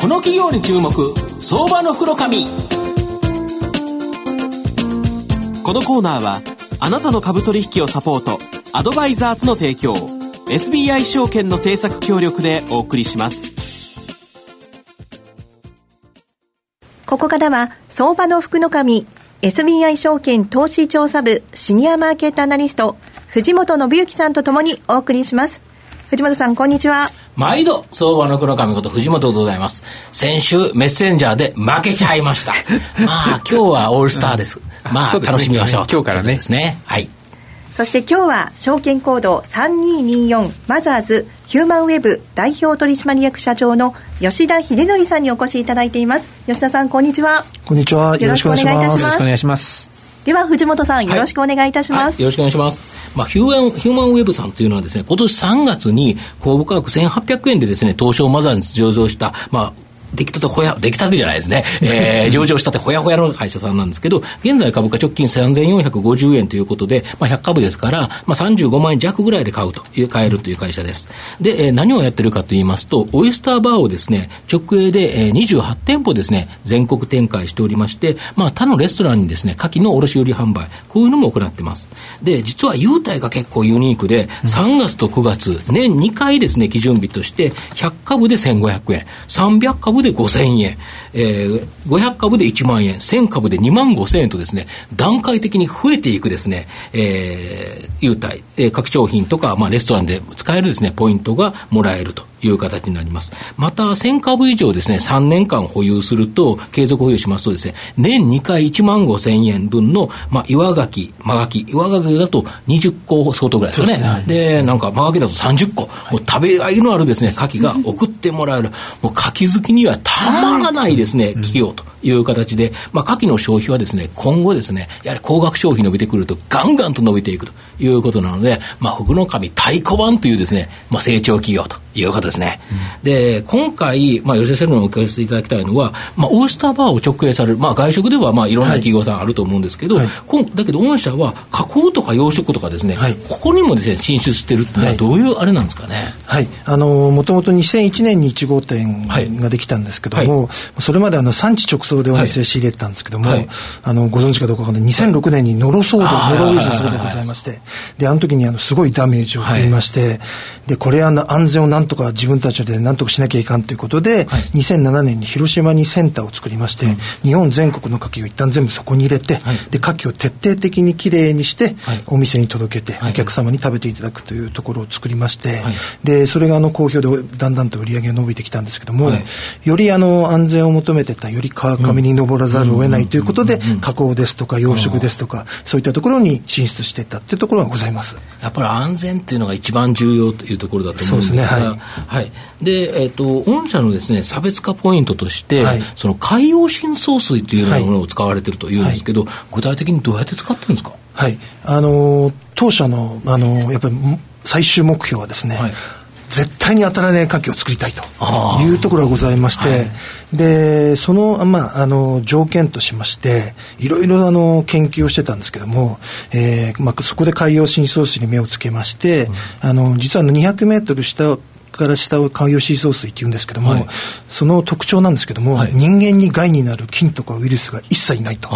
この企業に注目相場の袋紙。このコーナーはあなたの株取引をサポートアドバイザーズの提供 SBI 証券の政策協力でお送りします。ここからは相場の福の神 SBI 証券投資調査部シニアマーケットアナリスト藤本信之さんとともにお送りします。藤本さんこんにちは。毎度、相場の黒神こと藤本でございます。先週、メッセンジャーで負けちゃいました。まあ、今日はオールスターです。まあ、楽しみましょう。今日からね。ですね。はい。そして今日は証券コード3224マザーズヒューマンウェブ代表取締役社長の吉田秀則さんにお越しいただいています吉田さんこんにちはこんにちはよろしくお願いいたしますよろしくお願いしますでは藤本さんよろしくお願いいたします、はいはい、よろしくお願いします。まあ、ヒューマン、ヒューマンウェブさんというのはですね、今年3月に公募価格1800円でですね、東証マザーに上場した、まあ、出来たてほや、出来たてじゃないですね。えー、上場したてほやほやの会社さんなんですけど、現在株価直近3450円ということで、まあ、100株ですから、まあ、35万円弱ぐらいで買うという、買えるという会社です。で、えー、何をやってるかと言いますと、オイスターバーをですね、直営で、えー、28店舗ですね、全国展開しておりまして、まあ、他のレストランにですね、牡蠣の卸売販売、こういうのも行ってます。で、実は優待が結構ユニークで、3月と9月、年2回ですね、基準日として、100株で1500円、300株で5000円、えー、500株で1万円、1000株で2万5000円とですね、段階的に増えていくですね、えー、優待、えー、各商品とか、まあ、レストランで使えるですね、ポイントがもらえると。いう形になります。また、1000株以上ですね、3年間保有すると、継続保有しますとですね、年2回1万5千円分の、まあ、岩牡蠣、真牡蠣、岩牡蠣だと20個相当ぐらいですよね。で、ね、なんか、真牡蠣だと30個、もう食べがいのあるですね、牡蠣が送ってもらえる。もう牡蠣好きにはたまらないですね、企業という形で、まあ、牡蠣の消費はですね、今後ですね、やはり高額消費伸びてくると、ガンガンと伸びていくということなので、まあ、福の神太鼓判というですね、まあ、成長企業ということですね。うん、で、今回、まあ、吉田先生にお聞かせいただきたいのは、まあ、オースターバーを直営される、まあ、外食では、まあ、いろんな企業さんあると思うんですけど、はい。はい、だけど、御社は加工とか養殖とかですね、はい、ここにもですね、進出してるっていうのは、どういうあれなんですかね？はい。あの、もともと2001年に1号店ができたんですけども、それまであの、産地直送でお店仕入れてたんですけども、あの、ご存知かどうかわかんない、2006年にノロ騒動、ノロウイルスの騒動でございまして、で、あの時にあの、すごいダメージを受けまして、で、これは安全をなんとか自分たちでなんとかしなきゃいかんということで、はい、2007年に広島にセンターを作りまして、うん、日本全国の牡蠣を一旦全部そこに入れて、はい、で、牡蠣を徹底的にきれいにして、はい、お店に届けて、お客様に食べていただくというところを作りまして、で、それがあの、好評でだんだんと売り上げが伸びてきたんですけども、よりあの、安全を求めてた、より川上に登らざるを得ないということで、加工ですとか養殖ですとか、そういったところに進出していったというところがございます。やっぱり安全っていうのが一番重要というところだと思うんですが、はい、はい、で、えっ、ー、と、御社のですね、差別化ポイントとして、はい、その海洋深層水というようなものを使われているというんですけど、具体的にどうやって使ってるんですか？はい。あの、当社の、あの、やっぱり最終目標はですね、はい絶対に当たらない牡蠣を作りたいというところがございまして、はい、で、その、まあ、あの、条件としまして、いろいろあの、研究をしてたんですけども、えー、まあ、そこで海洋深層水に目をつけまして、うん、あの、実はあの、200メートル下から下を海洋シーソー水っていうんですけども、はい、その特徴なんですけども、はい、人間に害になる菌とかウイルスが一切ないと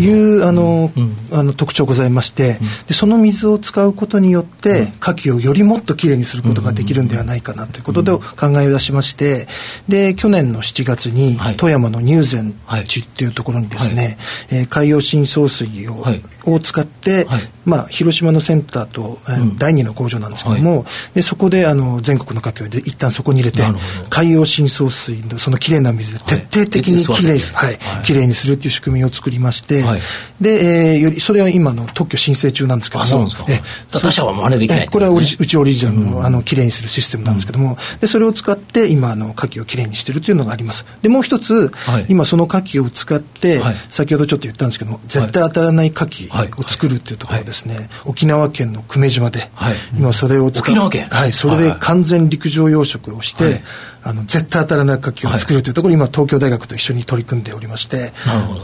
いうあの、うん、あの特徴ございまして、うん、でその水を使うことによって、うん、牡蠣をよりもっときれいにすることができるんではないかなということで考え出しまして、で去年の7月に、富山の入善地っていうところにですね、はい、えー、海洋深層水を,、を使って、まあ、広島のセンターと、えー、第二の工場なんですけども、でそこであの全国の牡蠣をで一旦そこに入れて海洋深層水のそのきれいな水で徹底的にきれいに、はい、きれいにするっていう仕組みを作りまして、はい、で、えー、よりそれは今の特許申請中なんですけどもそうですか。え他社は真似できない、これはうちオリジナルの,、あのきれいにするシステムなんですけども、でそれを使って今あの牡蠣をきれいにしてるっていうのがあります。でもう一つ、今その牡蠣を使って、先ほどちょっと言ったんですけども絶対当たらない牡蠣を作るっていうところですね、沖縄県の久米島で、今それを使って沖縄県？はいそれで完全陸上養殖をして、あの絶対当たらない楽器を作るというところに、今東京大学と一緒に取り組んでおりまして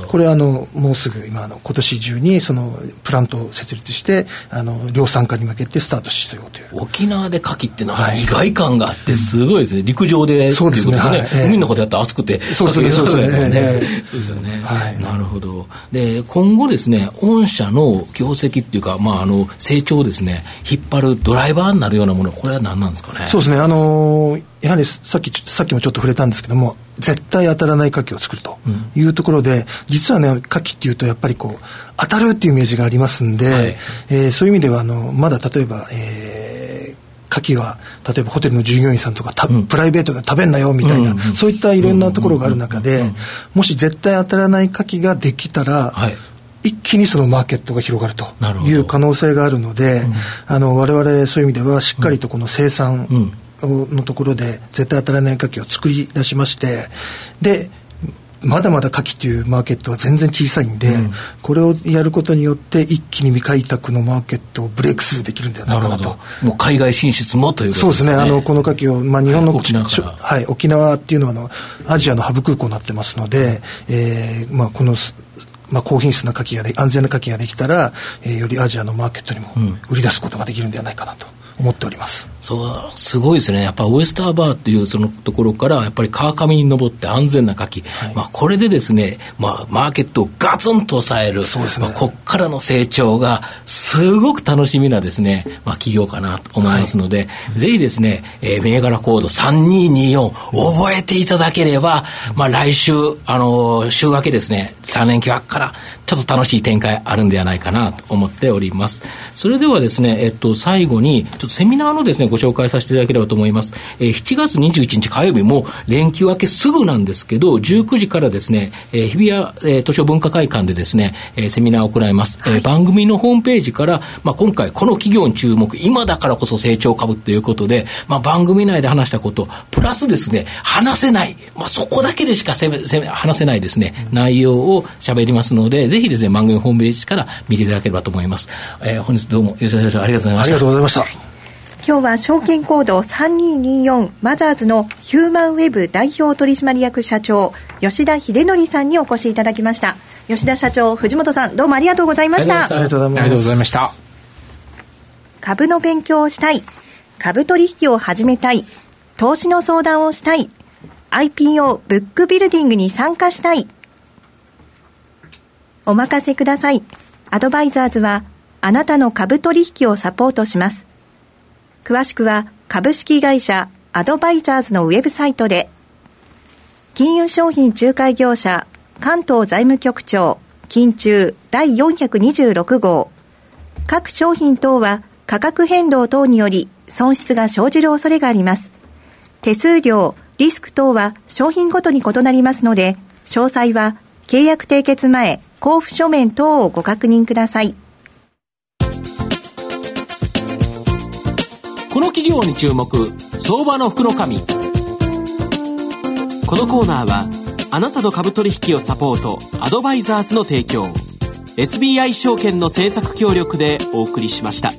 これあのもうすぐ今あの今年中にそのプラントを設立してあの量産化に向けてスタートしようという。沖縄で牡蠣ってなんか意外感があってすごいですね、陸陸上でそうですね、はい、海のことやったら暑くてそうですね。そうですね。そうですよね、はい、なるほど。で今後ですね御社の業績っていうか、まあ、あの成長ですね引っ張るドライバーになるようなものこれは何なんですかね？そうですね。あのーやはりさっきさっきもちょっと触れたんですけども絶対当たらない牡蠣を作るというところで、うん、実はね牡蠣っていうとやっぱりこう当たるっていうイメージがありますんで、はい、えー、そういう意味ではあのまだ例えば、えー、牡蠣は例えばホテルの従業員さんとか、うん、プライベートで食べんなよみたいな、うん、そういったいろんなところがある中で、もし絶対当たらない牡蠣ができたら、はい一気にそのマーケットが広がるという可能性があるので、うん、あの我々そういう意味ではしっかりとこの生産のところで絶対当たらない牡蠣を作り出しましてでまだまだ牡蠣というマーケットは全然小さいんで、うん、これをやることによって一気に未開拓のマーケットをブレイクスルーできるんではないかなと。もう海外進出もということですね。そうですね。あのこの牡蠣を、まあ、日本の、はい、沖縄はい、沖縄っていうのはあのアジアのハブ空港になってますので、えーまあ、このまあ、高品質な牡蠣がで安全な牡蠣ができたら、えー、よりアジアのマーケットにも売り出すことができるんではないかなと。思っております。そうすごいですね、やっぱウエスターバーっていうそのところから、やっぱり川上に登って安全な牡蠣、はい、まあ、これでですね、まあ、マーケットをガツンと抑える、そうですね。まあ、ここからの成長がすごく楽しみなですね、まあ、企業かなと思いますので、はい、ぜひですね、えー、銘柄コード3224、覚えていただければ、まあ、来週、あのー、週明けですね、3連休明からちょっと楽しい展開あるんではないかなと思っております。それではですね、えっと、最後に、ちょっとセミナーのですね、ご紹介させていただければと思います。えー、7月21日火曜日も連休明けすぐなんですけど、19時からですね、えー、日比谷、えー、図書文化会館でですね、えー、セミナーを行います。えー、番組のホームページから、まあ、今回この企業に注目、今だからこそ成長株ということで、まあ、番組内で話したこと、プラスですね、話せない、まあ、そこだけでしかせめせめ話せないですね、内容を喋りますので、ぜひですね、番組ホームページから見ていただければと思います。えー、本日どうも、吉田先生ありがとうございました。ありがとうございました。今日は証券コード3224マザーズのヒューマンウェブ代表取締役社長吉田秀則さんにお越しいただきました。吉田社長藤本さんどうもありがとうございました。ありがとうございました。株の勉強をしたい。株取引を始めたい。投資の相談をしたい。IPO ブックビルディングに参加したいお任せください。アドバイザーズはあなたの株取引をサポートします。詳しくは株式会社アドバイザーズのウェブサイトで金融商品仲介業者関東財務局長金中第426号各商品等は価格変動等により損失が生じる恐れがあります。手数料、リスク等は商品ごとに異なりますので、詳細は契約締結前交付書面等をご確認ください。この企業に注目相場の福のこのコーナーはあなたの株取引をサポートアドバイザーズの提供。SBI 証券の政策協力でお送りしました。